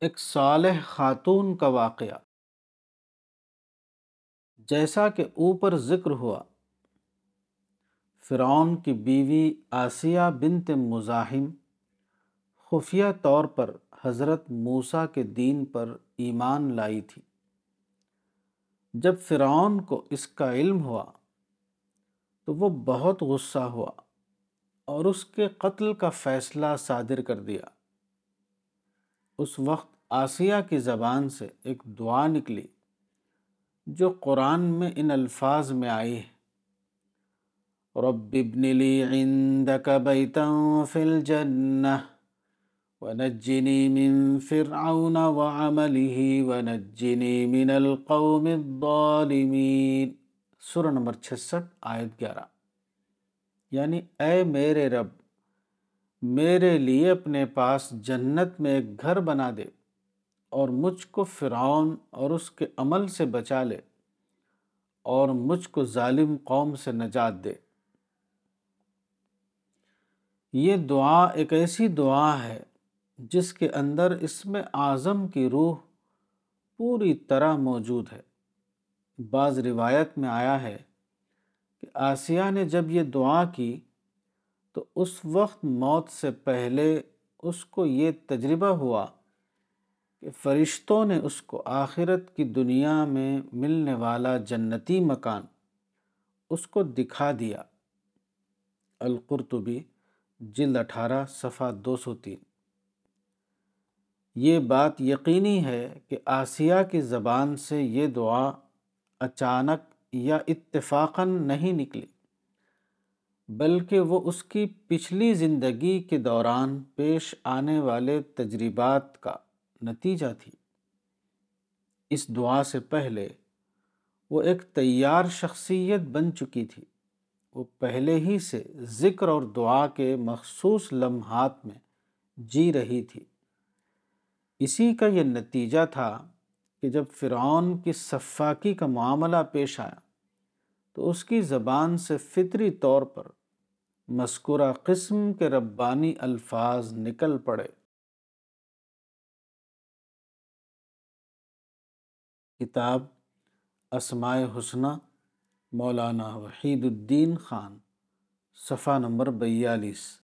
ایک صالح خاتون کا واقعہ۔ جیسا کہ اوپر ذکر ہوا، فرعون کی بیوی آسیہ بنت مزاحم خفیہ طور پر حضرت موسیٰ کے دین پر ایمان لائی تھی۔ جب فرعون کو اس کا علم ہوا، تو وہ بہت غصہ ہوا اور اس کے قتل کا فیصلہ صادر کر دیا۔ اس وقت آسیہ کی زبان سے ایک دعا نکلی جو قرآن میں ان الفاظ میں آئی ہے۔ رب ابن لی عندك بیتا فی الجنہ ونجنی من فرعون وعمله ونجنی من القوم الظالمین۔ سورہ نمبر 66 آیت گیارہ۔ یعنی اے میرے رب میرے لیے اپنے پاس جنت میں ایک گھر بنا دے اور مجھ کو فرعون اور اس کے عمل سے بچا لے اور مجھ کو ظالم قوم سے نجات دے۔ یہ دعا ایک ایسی دعا ہے جس کے اندر اس میں اعظم کی روح پوری طرح موجود ہے۔ بعض روایت میں آیا ہے کہ آسیہ نے جب یہ دعا کی تو اس وقت موت سے پہلے اس کو یہ تجربہ ہوا کہ فرشتوں نے اس کو آخرت کی دنیا میں ملنے والا جنتی مکان اس کو دکھا دیا۔ القرطبی، جلد اٹھارہ، صفحہ دو سو تین۔ یہ بات یقینی ہے کہ آسیہ کی زبان سے یہ دعا اچانک یا اتفاقاً نہیں نکلی۔ بلکہ وہ اس کی پچھلی زندگی کے دوران پیش آنے والے تجربات کا نتیجہ تھی۔ اس دعا سے پہلے وہ ایک تیار شخصیت بن چکی تھی۔ وہ پہلے ہی سے ذکر اور دعا کے مخصوص لمحات میں جی رہی تھی۔ اسی کا یہ نتیجہ تھا کہ جب فرعون کی صفاقی کا معاملہ پیش آیا تو اس کی زبان سے فطری طور پر مذکورہ قسم کے ربانی الفاظ نکل پڑے۔ کتاب اسماء حسنہ، مولانا وحید الدین خان، صفحہ نمبر بیالیس۔